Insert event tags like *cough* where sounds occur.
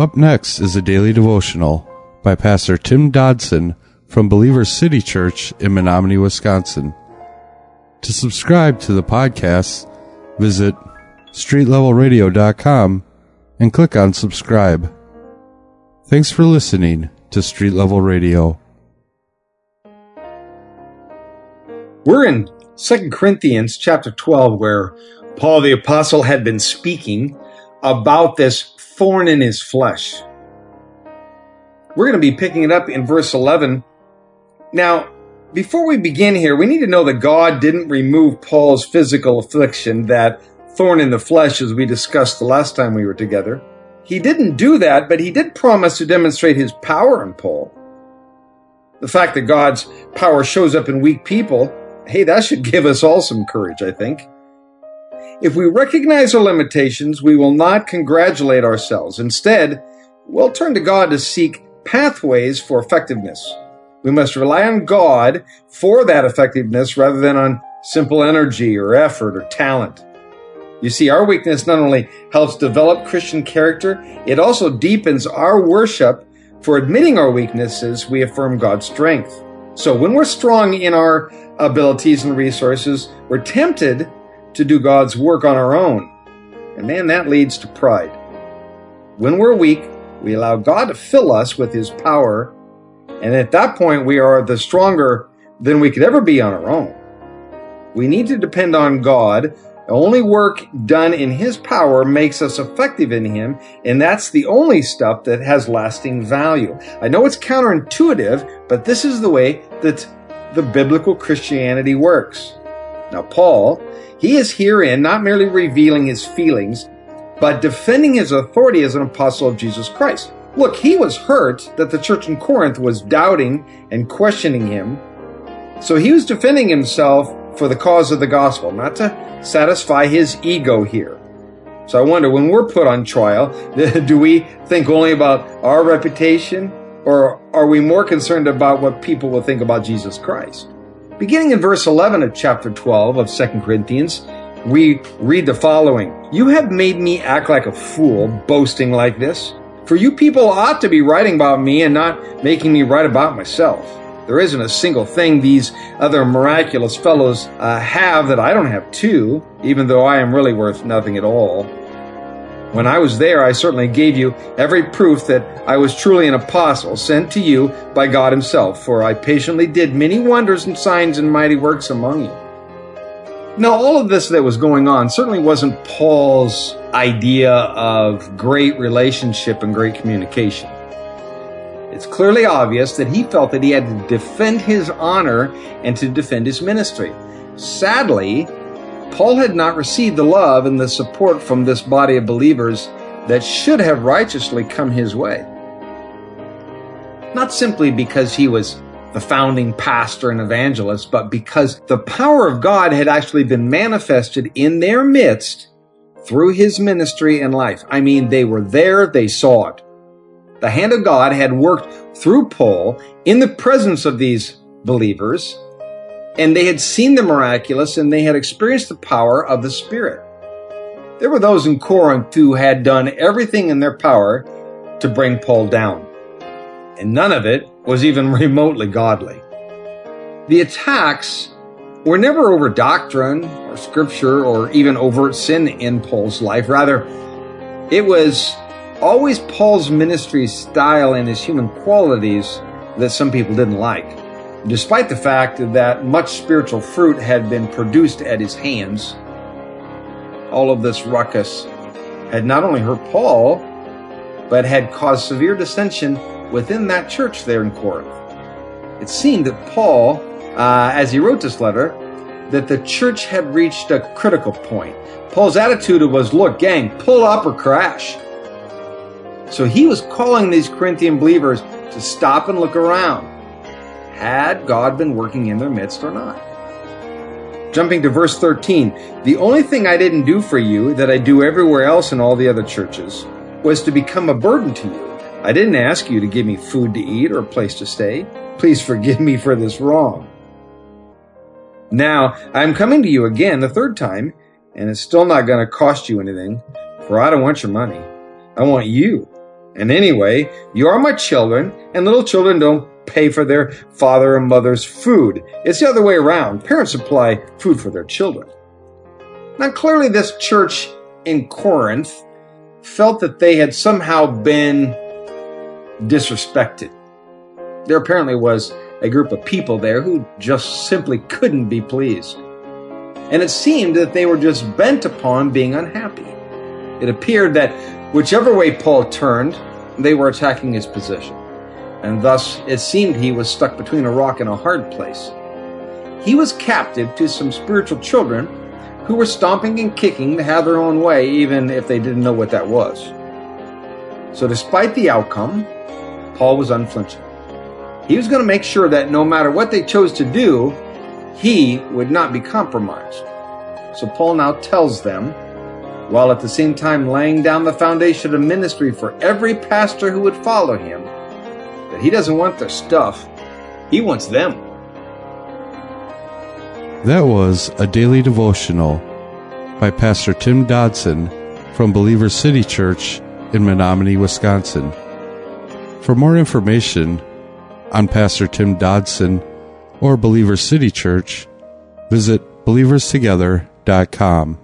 Up next is a daily devotional by Pastor Tim Dodson from Believers City Church in Menomonie, Wisconsin. To subscribe to the podcast, visit streetlevelradio.com and click on subscribe. Thanks for listening to Street Level Radio. We're in 2 Corinthians chapter 12 where Paul the apostle had been speaking about this thorn in his flesh. We're going to be picking it up in verse 11. Now, before we begin here, we need to know that God didn't remove Paul's physical affliction, that thorn in the flesh, as we discussed the last time we were together. He didn't do that, but he did promise to demonstrate his power in Paul. The fact that God's power shows up in weak people, hey, that should *laughs* give us all some courage, I think. If we recognize our limitations, we will not congratulate ourselves. Instead, we'll turn to God to seek pathways for effectiveness. We must rely on God for that effectiveness rather than on simple energy or effort or talent. You see, our weakness not only helps develop Christian character, it also deepens our worship. For admitting our weaknesses, we affirm God's strength. So when we're strong in our abilities and resources, we're tempted to do God's work on our own. And man, that leads to pride. When we're weak, we allow God to fill us with His power. And at that point, we are the stronger than we could ever be on our own. We need to depend on God. only work done in His power makes us effective in Him, and that's the only stuff that has lasting value. I know it's counterintuitive, but this is the way that the biblical Christianity works. Now, Paul, he is herein not merely revealing his feelings, but defending his authority as an apostle of Jesus Christ. Look, he was hurt that the church in Corinth was doubting and questioning him. So he was defending himself for the cause of the gospel, not to satisfy his ego here. So I wonder when we're put on trial, *laughs* do we think only about our reputation or are we more concerned about what people will think about Jesus Christ? Beginning in verse 11 of chapter 12 of 2 Corinthians, we read the following You have made me act like a fool, boasting like this. For you people ought to be writing about me and not making me write about myself. There isn't a single thing these other miraculous fellows uh, have that I don't have too, even though I am really worth nothing at all. When I was there, I certainly gave you every proof that I was truly an apostle sent to you by God Himself, for I patiently did many wonders and signs and mighty works among you. Now, all of this that was going on certainly wasn't Paul's idea of great relationship and great communication. It's clearly obvious that he felt that he had to defend his honor and to defend his ministry. Sadly, Paul had not received the love and the support from this body of believers that should have righteously come his way. Not simply because he was the founding pastor and evangelist, but because the power of God had actually been manifested in their midst through his ministry and life. I mean, they were there, they saw it. The hand of God had worked through Paul in the presence of these believers and they had seen the miraculous and they had experienced the power of the Spirit. There were those in Corinth who had done everything in their power to bring Paul down, and none of it was even *laughs* remotely godly. The attacks were never over doctrine or scripture or even overt sin in Paul's life. Rather, it was always Paul's ministry style and his human qualities that some people didn't like despite the fact that much spiritual fruit had been produced at his hands. All of this ruckus had not only hurt Paul, but had caused severe dissension within that church there in Corinth. It seemed that Paul, uh, as he wrote this letter, that the church had reached a critical point. Paul's attitude was, look, gang, pull up or crash. So he was calling these Corinthian believers to stop and look around had God been working in their midst or not? Jumping to verse 13, the only thing I didn't do for you that I do everywhere else in all the other churches was to become a burden to you. I didn't ask you to give me food to eat or a place to stay. Please forgive me for this wrong. Now, I am coming to you again the third time, and it's still not going to cost you anything, for I don't want your money. I want you. And anyway, you are my children, and little children don't pay for their father and mother's food. It's the other way around. Parents supply food for their children. Now, clearly, this church in Corinth felt that they had somehow been disrespected. There apparently was a group of people there who just simply couldn't be pleased. And it seemed that they were just bent upon being unhappy. It appeared that whichever way Paul turned, they were attacking his position. And thus it seemed he was stuck between a rock and a hard place. He was captive to some spiritual children who were stomping and kicking to have their own way, even if they didn't know what that was. So, despite the outcome, Paul was unflinching. He was going to make sure that no matter what they chose to do, he would not be compromised. So Paul now tells them, while at the same time laying down the foundation of ministry for every pastor who would follow him, he doesn't want their stuff, he wants them. That was a daily devotional by Pastor Tim Dodson from Believers City Church in Menomonie, Wisconsin. For more information on Pastor Tim Dodson or Believers City Church, visit believerstogether.com.